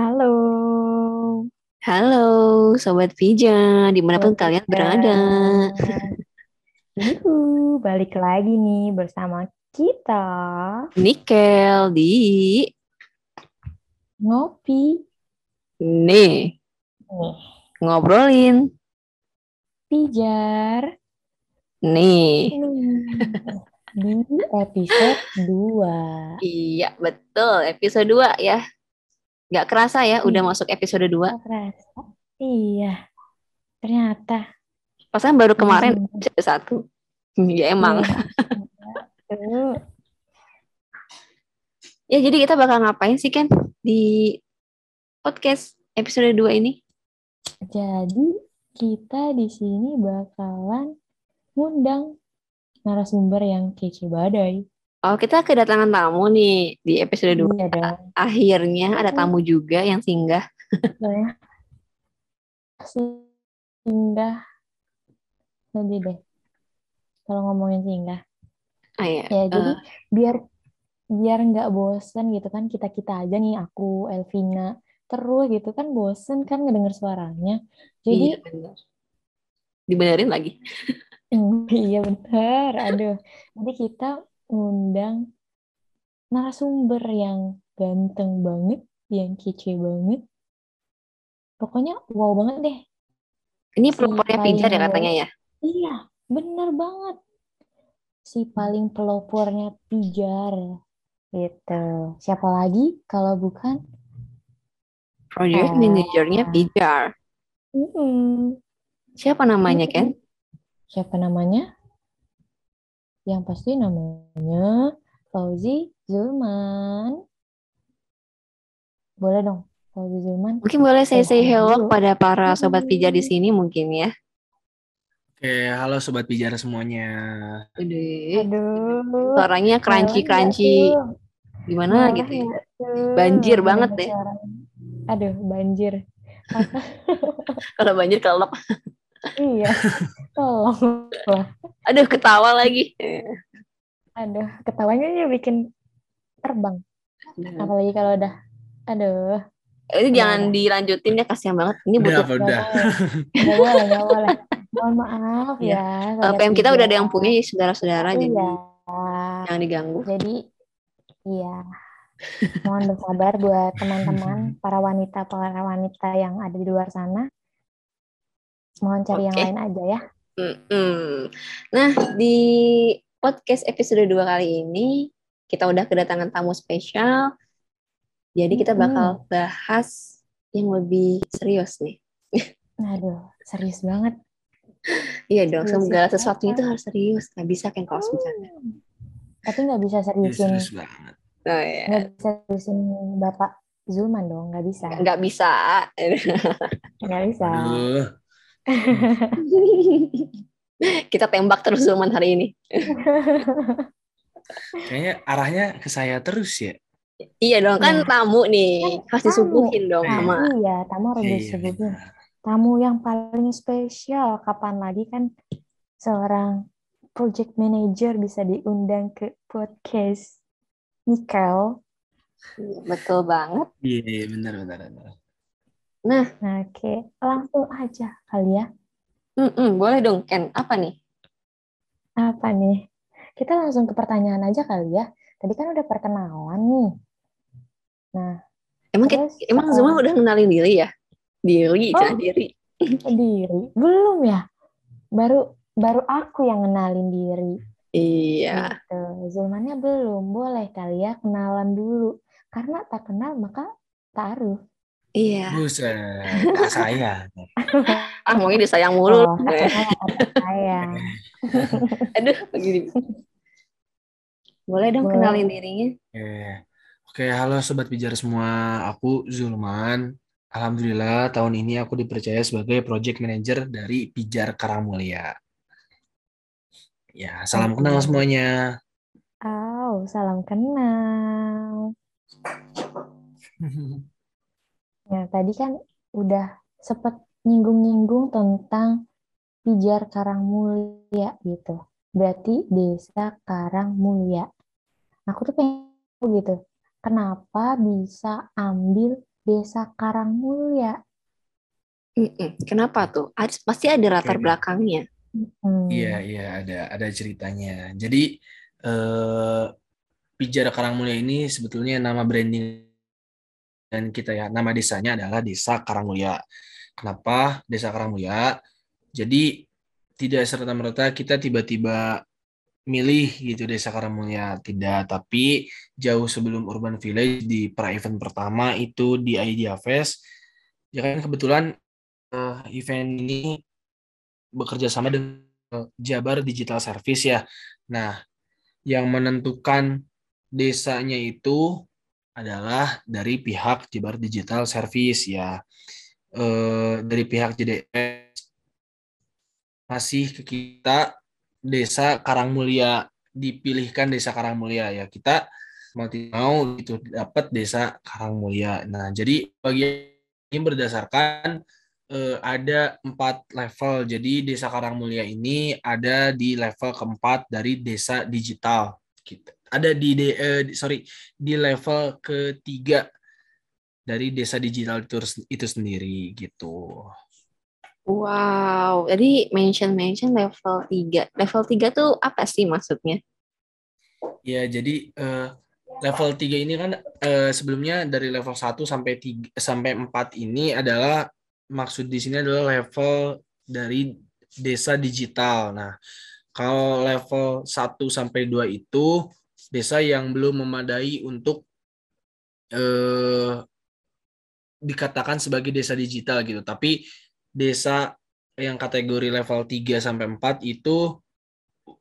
Halo. Halo, Sobat Pija, di mana pun Sobat kalian berada. Yuhu, balik lagi nih bersama kita Nikel di ngopi nih nih ngobrolin pijar nih. nih di episode 2. Iya, betul. Episode 2 ya. Nggak kerasa ya udah Iya. masuk episode 2. Kerasa. Iya. Ternyata. Pasan baru kemarin Hmm. episode 1. Ya emang. Tuh. Ya jadi kita bakal ngapain sih Ken di podcast episode 2 ini? Jadi kita di sini bakalan ngundang narasumber yang kece badai. Oh, kita kedatangan tamu nih di episode 2. Iya dong. Akhirnya ada tamu juga yang singgah. Soalnya singgah nanti deh kalau ngomongin singgah Ah, ya. ya jadi Eh, biar biar nggak bosen gitu kan kita kita aja nih aku Elvina terus gitu kan bosen kan ngedenger suaranya iya jadi benar. Dibenerin lagi. iya bener aduh jadi kita ngundang narasumber yang ganteng banget yang kece banget pokoknya wow banget deh Ini Si pelopornya paling pijar ya wow. katanya ya. Iya, bener banget. Si paling pelopornya pijar. Gitu. Siapa lagi kalau bukan? Project Ah. manajernya pijar. Mm-mm. Siapa namanya Ken? Siapa namanya? Yang pasti namanya Fauzi Zulman. Boleh dong, Fauzi Zulman. Mungkin boleh saya say hello kepada para sobat pijar di sini mungkin ya. Oke, halo sobat pijar semuanya. Aduh, Aduh. suaranya crunchy mewah nggak crunchy. tuh? Gimana Mewah gitu ya? Banjir banget Dengar deh. Aduh, banjir. Kalau banjir kelop. Iya, tolong. Aduh, ketawa lagi. Aduh, ketawanya aja bikin terbang. Aduh. Apalagi kalau udah, aduh, Ini Udah, jangan udah. dilanjutin ya, kasihan banget. Ini Udah butuh udah? boleh, nggak boleh, nggak boleh. Mohon maaf Iya. ya. eh, sobat PM kita udah ada yang punya ya, saudara-saudara, jadi Iya, jangan diganggu. jadi iya. Mohon bersabar buat teman-teman, para wanita, para wanita yang ada di luar sana. Mohon cari yang Oke. lain aja ya. Mm-mm. Nah, di podcast episode 2 kali ini kita udah kedatangan tamu spesial. Jadi kita bakal bahas yang lebih serius nih. Aduh, serius banget. Iya dong, Serius segala sesuatu itu harus serius. Nggak bisa kan kalau bercanda. Hmm. Tapi nggak bisa seriusin serius banget. Oh, iya. nggak bisa terusin Bapak Zulman dong, nggak bisa. Nggak bisa. Nggak bisa. Aduh, kita tembak terus Zulman hari ini. kayaknya arahnya ke saya terus ya. Iya dong, kan Nah. tamu nih. Kan Harus disuguhin dong Nah, sama iya, tamu harus Iya. Tamu yang paling spesial. Kapan lagi kan seorang project manager bisa diundang ke podcast Nikel. Betul banget. Iya, iya, benar, benar, benar. Nah, oke, langsung aja kali ya. Mm-mm, boleh dong, Ken. Apa nih? Apa nih? Kita langsung ke pertanyaan aja kali ya. Tadi kan udah perkenalan nih. Emang kita, Terus, emang eh, Zulman udah kenalin diri ya? Diri, Oh. diri. diri belum ya baru baru aku yang kenalin diri Iya. gitu Zulmannya belum boleh kali ya kenalan dulu karena tak kenal maka taruh Iya. Buset, tak saya. Ah, maunya disayang mulu. oh sayang Aduh, begini. Boleh dong Boleh. kenalin dirinya? Oke. Oke, halo sobat pijar semua. Aku Zulman. Alhamdulillah tahun ini aku dipercaya sebagai project manager dari Pijar Karangmulia. Ya, salam kenal semuanya. oh salam kenal Nah, tadi kan udah sempet nyinggung-nyinggung tentang Pijar Karangmulia gitu. Berarti desa Karangmulia. Aku tuh pengen tahu gitu, kenapa bisa ambil Desa Karangmulya. Mm-mm. Kenapa tuh? Ada- Pasti ada latar Oke. belakangnya. Hmm. Iya, iya ada ada ceritanya. Jadi eh Pijar Karangmulia ini sebetulnya nama branding dan kita ya. Nama desanya adalah Desa Karangmulia. Kenapa Desa Karangmulia? Jadi tidak serta-merta kita tiba-tiba milih gitu Desa Karangmulia, tidak. Tapi jauh sebelum Urban Village di pra event pertama itu di Idea Fest, ya kan kebetulan eh, event ini bekerja sama dengan Jabar Digital Service ya. Nah, yang menentukan desanya itu adalah dari pihak Jabar Digital Service ya. Eh, dari pihak JDS masih ke kita Desa Karangmulia dipilihkan Desa Karangmulia ya. Kita mau tidak mau itu dapat Desa Karangmulia. Nah, jadi bagian ini berdasarkan eh, ada empat level. Jadi Desa Karangmulia ini ada di level keempat dari Desa Digital. Gitu. Ada di, de- eh, sorry di level ketiga dari Desa Digital itu, itu sendiri gitu. Wow, jadi mention-mention level 3. Level 3 tuh apa sih maksudnya? Ya, jadi eh, level 3 ini kan eh, sebelumnya dari level 1 sampai 3 sampai 4 ini adalah maksud di sini adalah level dari desa digital. Nah, kalau level 1 sampai 2 itu desa yang belum memadai untuk eh dikatakan sebagai desa digital gitu. Tapi desa yang kategori level 3 sampai 4 itu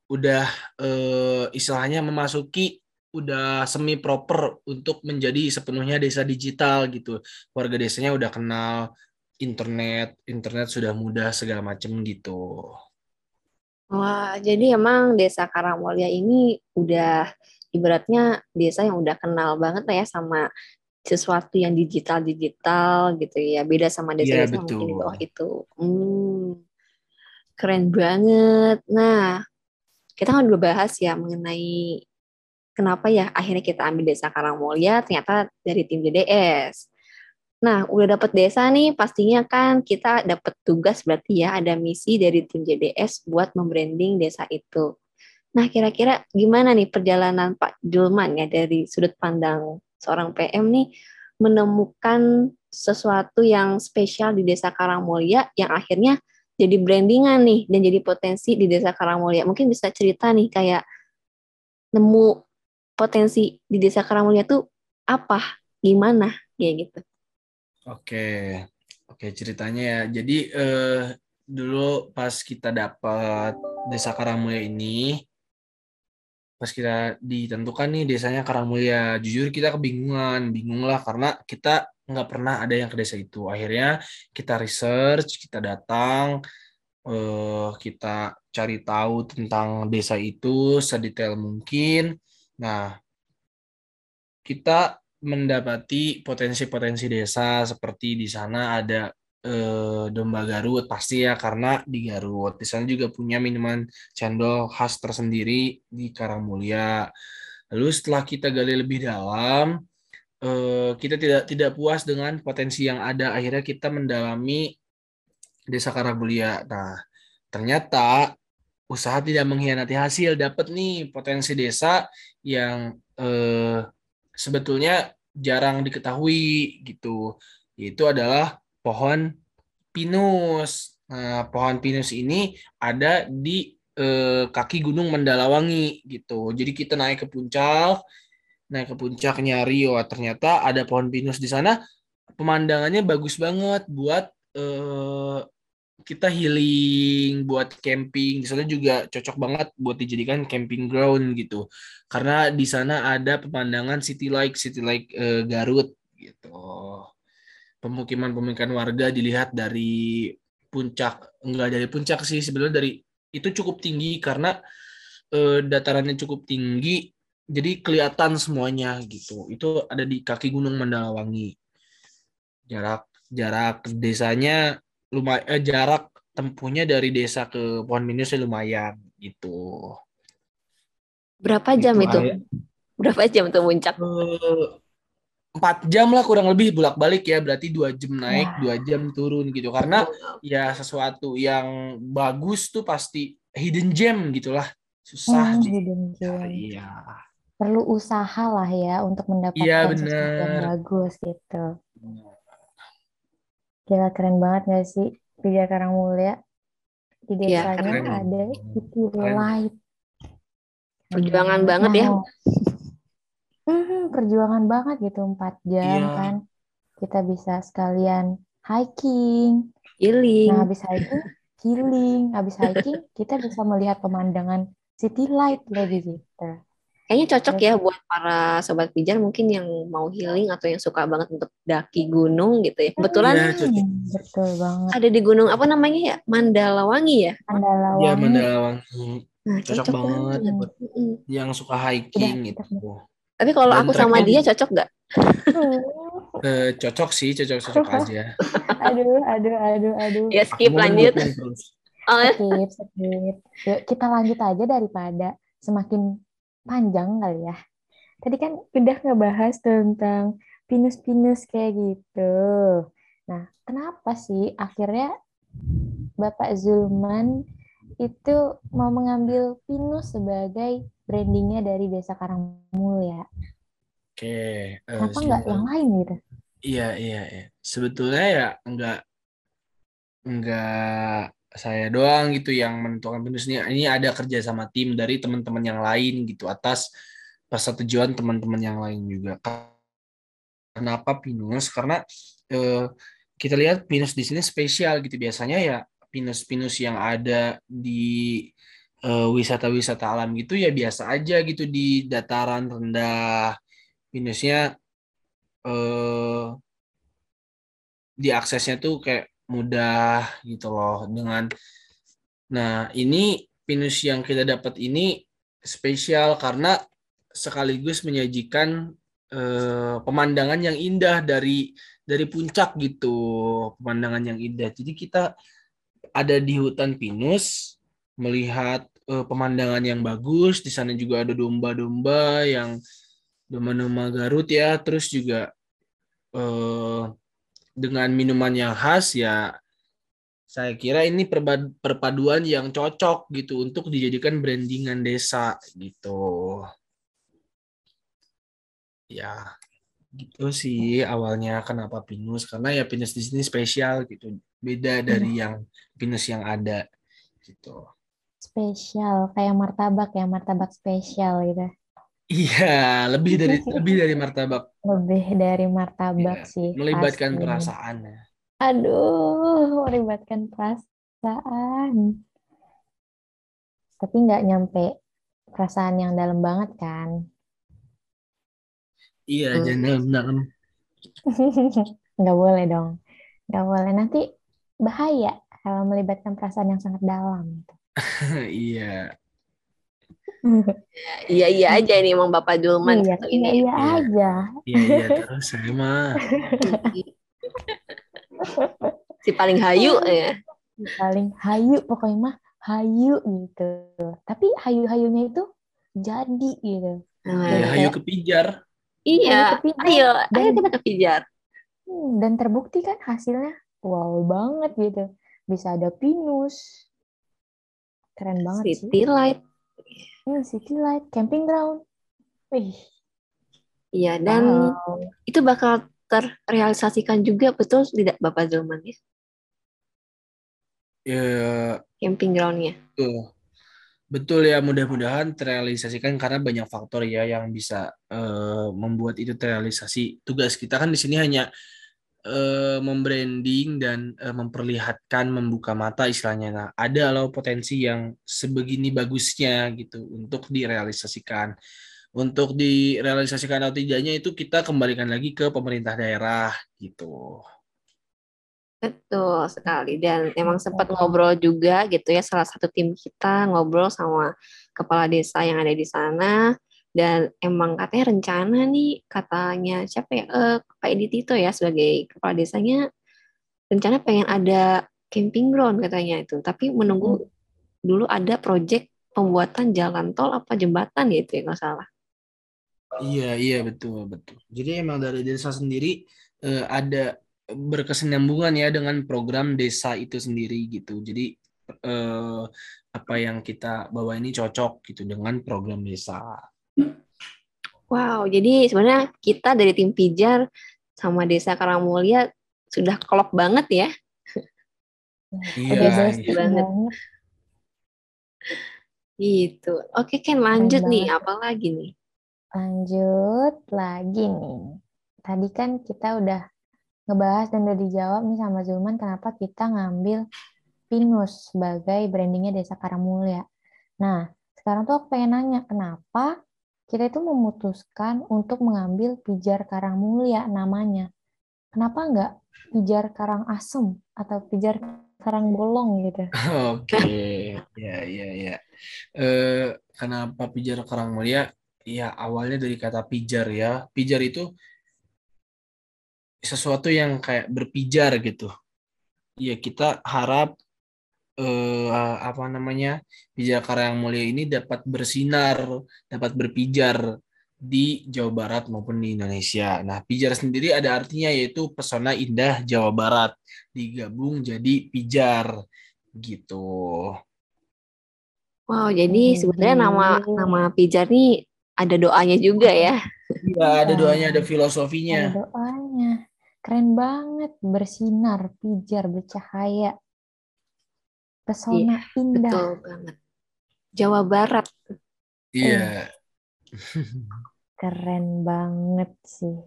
udah eh, istilahnya memasuki udah semi proper untuk menjadi sepenuhnya desa digital gitu. Warga desanya udah kenal internet, internet sudah mudah segala macem gitu. Wah, jadi emang desa Karangmulia ini udah ibaratnya desa yang udah kenal banget lah ya sama sesuatu yang digital-digital gitu ya. Beda sama Iya, desa-desa mungkin di bawah itu. Hmm, keren banget. Nah, kita kan udah bahas ya mengenai kenapa ya akhirnya kita ambil desa Karangmulia ternyata dari tim JDS. Nah, udah dapet desa nih, pastinya kan kita dapet tugas berarti ya ada misi dari tim JDS buat membranding desa itu. Nah, kira-kira gimana nih perjalanan Pak Julman ya dari sudut pandang seorang PM nih menemukan sesuatu yang spesial di Desa Karangmulia yang akhirnya jadi brandingan nih dan jadi potensi di Desa Karangmulia. Mungkin bisa cerita nih kayak nemu potensi di Desa Karangmulia tuh apa, gimana, kayak gitu. Oke, oke ceritanya ya. Jadi eh, dulu pas kita dapat desa Karangmulia ini, pas kita ditentukan nih desanya Karangmulia, jujur kita kebingungan, bingung lah karena kita nggak pernah ada yang ke desa itu. Akhirnya kita research, kita datang, eh, kita cari tahu tentang desa itu sedetail mungkin. Nah, kita mendapati potensi-potensi desa seperti di sana ada eh, domba Garut pasti ya karena di Garut di sana juga punya minuman cendol khas tersendiri di Karangmulia. Lalu setelah kita gali lebih dalam, eh, kita tidak tidak puas dengan potensi yang ada. Akhirnya kita mendalami desa Karangmulia. Nah, ternyata usaha tidak mengkhianati hasil. Dapat nih potensi desa yang eh, sebetulnya jarang diketahui gitu. Yaitu adalah pohon pinus. Nah, pohon pinus ini ada di eh, kaki Gunung Mandalawangi gitu. Jadi kita naik ke puncak, naik ke puncak nyari, wah ternyata ada pohon pinus di sana. Pemandangannya bagus banget buat eh, kita healing, buat camping. Di sana juga cocok banget buat dijadikan camping ground gitu. Karena di sana ada pemandangan city like, city like eh, Garut gitu pemukiman-pemukiman warga dilihat dari puncak. Enggak dari puncak sih sebenarnya dari itu cukup tinggi karena e, datarannya cukup tinggi jadi kelihatan semuanya gitu. Itu ada di kaki gunung Mandalawangi. Jarak jarak desanya lumayan eh, jarak tempuhnya dari desa ke Pohon Minus lumayan gitu. Berapa jam gitu itu, itu? Berapa jam tuh puncak? Eh, empat jam lah kurang lebih bolak-balik ya berarti dua jam naik iya. dua jam turun gitu karena ya sesuatu yang bagus tuh pasti hidden gem gitulah susah hmm, hidden ya, gem. Iya. Perlu usaha lah ya untuk mendapatkan iya, bener. sesuatu yang bagus gitu. Gila keren banget gak sih Bija Karang Mulia? Iya, di desanya ya, ada itu light. Perjuangan banget ya. Mhm, perjuangan banget gitu empat jam Iya. kan. Kita bisa sekalian hiking. Healing. Nah, habis hiking, healing. Habis hiking, kita bisa melihat pemandangan City Light lagi gitu. Kayaknya cocok ya buat para sobat pijar mungkin yang mau healing atau yang suka banget untuk daki gunung gitu ya. Kebetulan Iya, cocok. Hmm, betul banget. ada di gunung apa namanya ya? Mandalawangi ya. Mandala ya Wangi. Mandalawangi Nah, Cocok cocok, banget. banget. Hmm. Mm-mm. yang suka hiking Udah, gitu Tapi kalau aku sama dia cocok nggak? Hmm. Eh, cocok sih cocok cocok aja Aduh, aduh, aduh, aduh. Ya Aku skip mau lanjut. Oh, ya. Skip, skip. Yuk, kita lanjut aja daripada semakin panjang kali ya. Tadi kan udah ngebahas tentang pinus-pinus kayak gitu. Nah, kenapa sih akhirnya Bapak Zulman itu mau mengambil pinus sebagai brandingnya dari Desa Karangmulya? oke eh, Kenapa nggak yang lain gitu? Iya, iya, iya. Sebetulnya ya enggak enggak saya doang gitu yang menentukan pinus ini. Ini ada kerja sama tim dari teman-teman yang lain gitu atas persetujuan teman-teman yang lain juga. Kenapa pinus? Karena eh, kita lihat pinus di sini spesial gitu. Biasanya ya pinus-pinus yang ada di eh, wisata-wisata alam gitu ya biasa aja gitu di dataran rendah. Pinusnya eh diaksesnya tuh kayak mudah gitu loh dengan nah ini pinus yang kita dapat ini spesial karena sekaligus menyajikan eh, pemandangan yang indah dari dari puncak gitu pemandangan yang indah jadi kita ada di hutan pinus melihat eh, pemandangan yang bagus di sana juga ada domba-domba yang domba-domba Garut ya terus juga eh, dengan minuman yang khas ya saya kira ini perpaduan yang cocok gitu untuk dijadikan brandingan desa gitu. Ya, gitu sih awalnya kenapa pinus karena ya pinus di sini spesial gitu. Beda dari yang pinus yang ada gitu. Spesial, kayak martabak ya, martabak spesial gitu. Iya, lebih dari lebih dari martabak Lebih dari martabak Iya, sih. melibatkan pasti. perasaan ya. Aduh, melibatkan perasaan. Tapi nggak nyampe perasaan yang dalam banget kan. Iya, Hmm. jangan dalam Nggak boleh dong. Nggak boleh. Nanti bahaya kalau melibatkan perasaan yang sangat dalam. iya. Iya iya aja ini emang Bapak Julman Iya, satu iya, ini. iya Iya. aja. Iya, iya terus saya mah. Si paling hayu ya. Paling hayu, pokoknya mah hayu gitu. Tapi hayu-hayunya itu jadi gitu. Nah, Ya, Iya. hayu kepijar. Iya, Hayu kepijar. ayo, ayo Dan- kita kepijar. Hmm, dan terbukti kan hasilnya wow banget gitu. Bisa ada pinus. Keren banget sih. City Light. Hmm, city light, camping ground. Wih, Iya, dan wow. itu bakal terrealisasikan juga betul tidak Bapak Zulman ya? Ya, Camping groundnya. betul. Betul ya, mudah-mudahan terrealisasikan karena banyak faktor ya yang bisa eh, membuat itu terrealisasi. Tugas kita kan di sini hanya eh, membranding dan eh, memperlihatkan, membuka mata istilahnya. Nah, ada loh potensi yang sebegini bagusnya gitu untuk direalisasikan. Untuk direalisasikan atau tidaknya itu kita kembalikan lagi ke pemerintah daerah gitu. Betul sekali. Dan emang sempat ngobrol juga gitu ya, salah satu tim kita ngobrol sama kepala desa yang ada di sana. Dan emang katanya rencana nih, katanya siapa ya, eh, Pak Edi Tito ya sebagai kepala desanya, rencana pengen ada camping ground katanya itu. Tapi menunggu dulu ada proyek pembuatan jalan tol apa jembatan ya itu ya nggak salah. Iya, iya betul, betul. Jadi emang dari desa sendiri eh, ada berkesinambungan ya dengan program desa itu sendiri gitu. Jadi eh, apa yang kita bawa ini cocok gitu dengan program desa. Wow, jadi sebenarnya kita dari tim Pijar sama Desa Karangmulia sudah klop banget ya. Iya, Udah iya. best banget. banget. Gitu. Oke, Ken lanjut Keren nih. Apa lagi nih? Lanjut lagi nih. Tadi kan kita udah ngebahas dan udah dijawab nih sama Zulman kenapa kita ngambil Pinus sebagai brandingnya Desa Karangmulia. Nah, sekarang tuh aku pengen nanya, kenapa kita itu memutuskan untuk mengambil Pijar Karangmulia namanya? Kenapa nggak Pijar Karangasem atau Pijar Karangbolong gitu? Oke, ya, ya, ya. Eh, kenapa pijar Karang Mulia? Ya awalnya dari kata pijar ya. Pijar itu sesuatu yang kayak berpijar gitu. Ya kita harap eh, apa namanya pijar Karang Mulia ini dapat bersinar, dapat berpijar di Jawa Barat maupun di Indonesia. Nah, pijar sendiri ada artinya yaitu pesona indah Jawa Barat digabung jadi pijar gitu. Wow, jadi sebenarnya nama nama Pijar nih ada doanya juga ya. Iya, ada doanya, ada Ada filosofinya. doanya. Keren banget, bersinar, pijar, bercahaya. Pesona indah. Betul banget. Jawa Barat. Iya. Keren banget sih.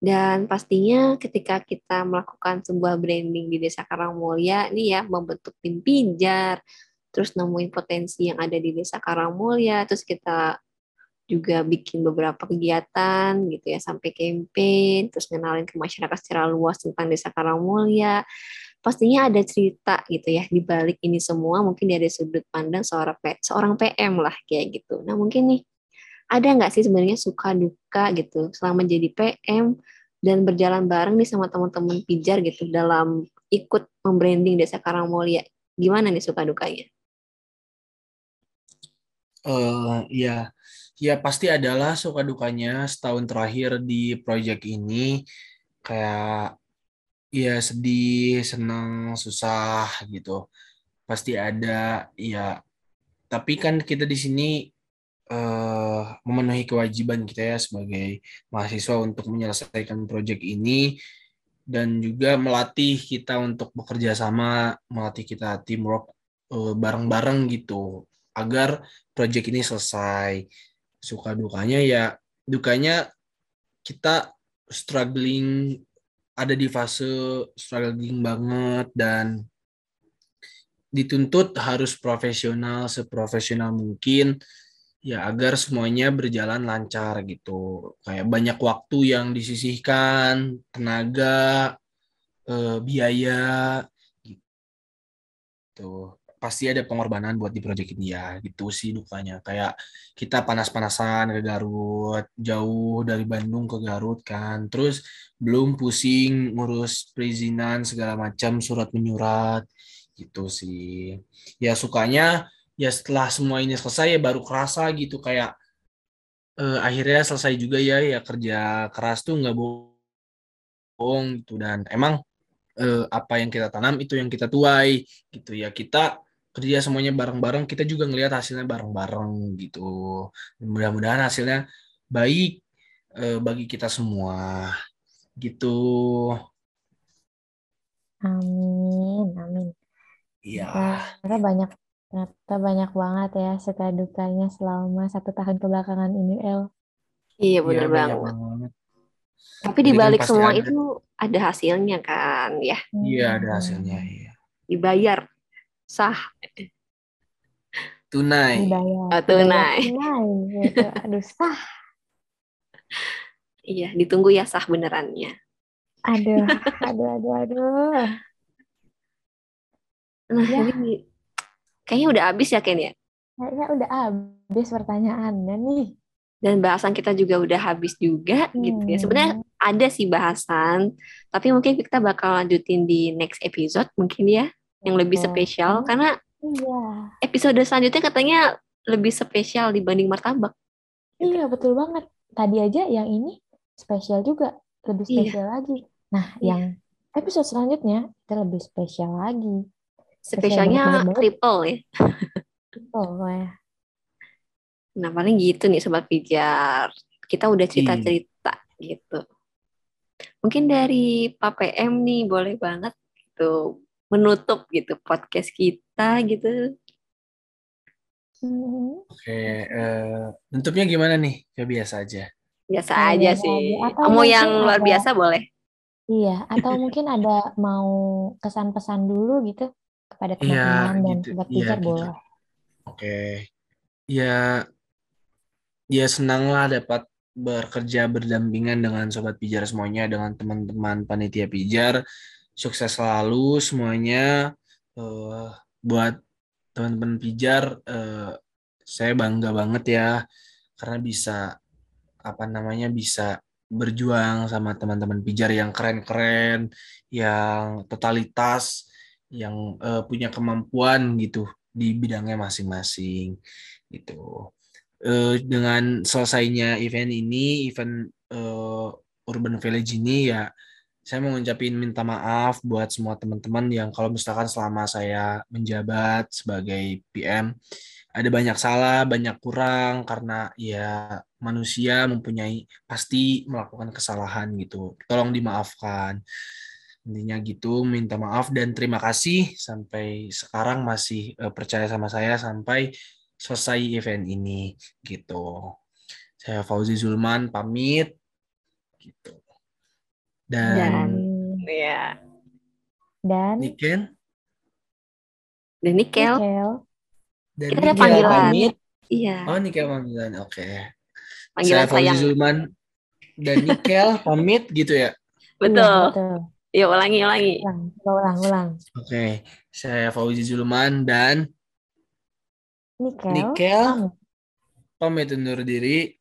Dan pastinya ketika kita melakukan sebuah branding di Desa Karangmulya, nih ya membentuk tim pijar, terus nemuin potensi yang ada di Desa Karangmulya, terus kita juga bikin beberapa kegiatan gitu ya sampai campaign, terus ngenalin ke masyarakat secara luas tentang Desa Karangmulya. Pastinya ada cerita gitu ya di balik ini semua, mungkin dari sudut pandang seorang P- seorang PM lah kayak gitu. Nah mungkin nih ada nggak sih sebenarnya suka duka gitu selama jadi PM dan berjalan bareng nih sama teman-teman pijar gitu dalam ikut membranding Desa Karangmulya. Gimana nih suka dukanya? Eh, ya, ya pasti adalah suka dukanya setahun terakhir di project ini kayak ya sedih, senang, susah gitu. Pasti ada ya. Tapi kan kita di sini eh, memenuhi kewajiban kita ya sebagai mahasiswa untuk menyelesaikan project ini dan juga melatih kita untuk bekerja sama, melatih kita teamwork eh, bareng-bareng gitu agar project ini selesai. Suka dukanya ya dukanya kita struggling ada di fase struggling banget dan dituntut harus profesional seprofesional mungkin ya agar semuanya berjalan lancar gitu. Kayak banyak waktu yang disisihkan, tenaga, eh, biaya gitu. Pasti ada pengorbanan buat di project ya, gitu sih dukanya. Kayak kita panas-panasan ke Garut, jauh dari Bandung ke Garut kan. Terus belum pusing ngurus perizinan segala macam, surat menyurat gitu sih. Ya sukanya ya setelah semua ini selesai ya baru kerasa gitu kayak eh, akhirnya selesai juga ya ya kerja keras tuh nggak bohong gitu dan emang eh, apa yang kita tanam itu yang kita tuai gitu ya kita kerja semuanya bareng-bareng kita juga ngelihat hasilnya bareng-bareng gitu mudah-mudahan hasilnya baik eh, bagi kita semua gitu Amin, amin. iya Ternyata banyak, ternyata banyak banget ya suka dukanya selama satu tahun kebelakangan ini, El. Iya iya bener banyak banget. banget Tapi kan balik pasti semua ada. itu ada hasilnya kan, ya iya ada hasilnya iya dibayar sah. tunai Oh, tunai. tunai gitu. Aduh, sah. Iya, ditunggu ya sah benerannya. Aduh, aduh, aduh, aduh. Nah, Ya. ini kayaknya udah habis ya Ken ya. Kayaknya udah habis pertanyaannya nih. Dan bahasan kita juga udah habis juga gitu ya. Sebenarnya Hmm. ada sih bahasan, tapi mungkin kita bakal lanjutin di next episode mungkin ya, yang lebih Betul. spesial karena Iya. episode selanjutnya katanya lebih spesial dibanding martabak. Iya, betul banget. Tadi aja yang ini spesial juga, lebih Iya. spesial lagi. Nah, Iya. yang episode selanjutnya itu lebih spesial lagi. Spesialnya triple ya. Oh, ya. Nah, paling gitu nih Sobat Pijar. Kita udah cerita-cerita gitu. Mungkin dari Pak PM nih boleh banget gitu menutup gitu podcast kita gitu. Hmm, Oke, eh, nutupnya gimana nih? Kayak biasa aja. Biasa Oh, aja biasa sih. aja. Atau Kamu mungkin yang luar ada- biasa boleh. Iya, atau mungkin ada mau kesan-pesan dulu gitu kepada Iya, teman-teman dan gitu. sobat Iya, pijar gitu. boleh. Oke. Ya, ya senang lah dapat bekerja berdampingan dengan sobat pijar semuanya, dengan teman-teman panitia pijar. Sukses selalu semuanya. Eh, buat teman-teman pijar, eh, saya bangga banget ya karena bisa apa namanya bisa berjuang sama teman-teman pijar yang keren-keren, yang totalitas, yang eh, punya kemampuan gitu di bidangnya masing-masing gitu. Eh, dengan selesainya event ini, event eh, Urban Village ini ya saya mau ngucapin minta maaf buat semua teman-teman yang kalau misalkan selama saya menjabat sebagai PM ada banyak salah, banyak kurang karena ya manusia mempunyai pasti melakukan kesalahan gitu. Tolong dimaafkan. Intinya gitu, minta maaf dan terima kasih sampai sekarang masih eh, percaya sama saya sampai selesai event ini gitu. Saya Fauzi Zulman pamit gitu. Dan, Dan ya. Dan Niken Dan Nikel. Nikel, dan Kita ada Nikel panggilan. pamit. Iya. Oh, Nikel panggilan. Oke. Panggilan Saya Fauzi sayang. Zulman dan Nikel pamit gitu ya. Betul. Iya, betul. Yuk ulangi ulangi. Ulang, ulang, ulang. Oke, saya Fauzi Zulman dan Nikel, Nikel pamit. pamit undur diri.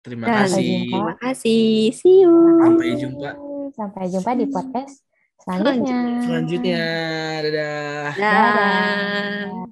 Terima Dan kasih. terima kasih. See you. Sampai jumpa Sampai jumpa di podcast selanjutnya. selanjutnya. Dadah. Dah.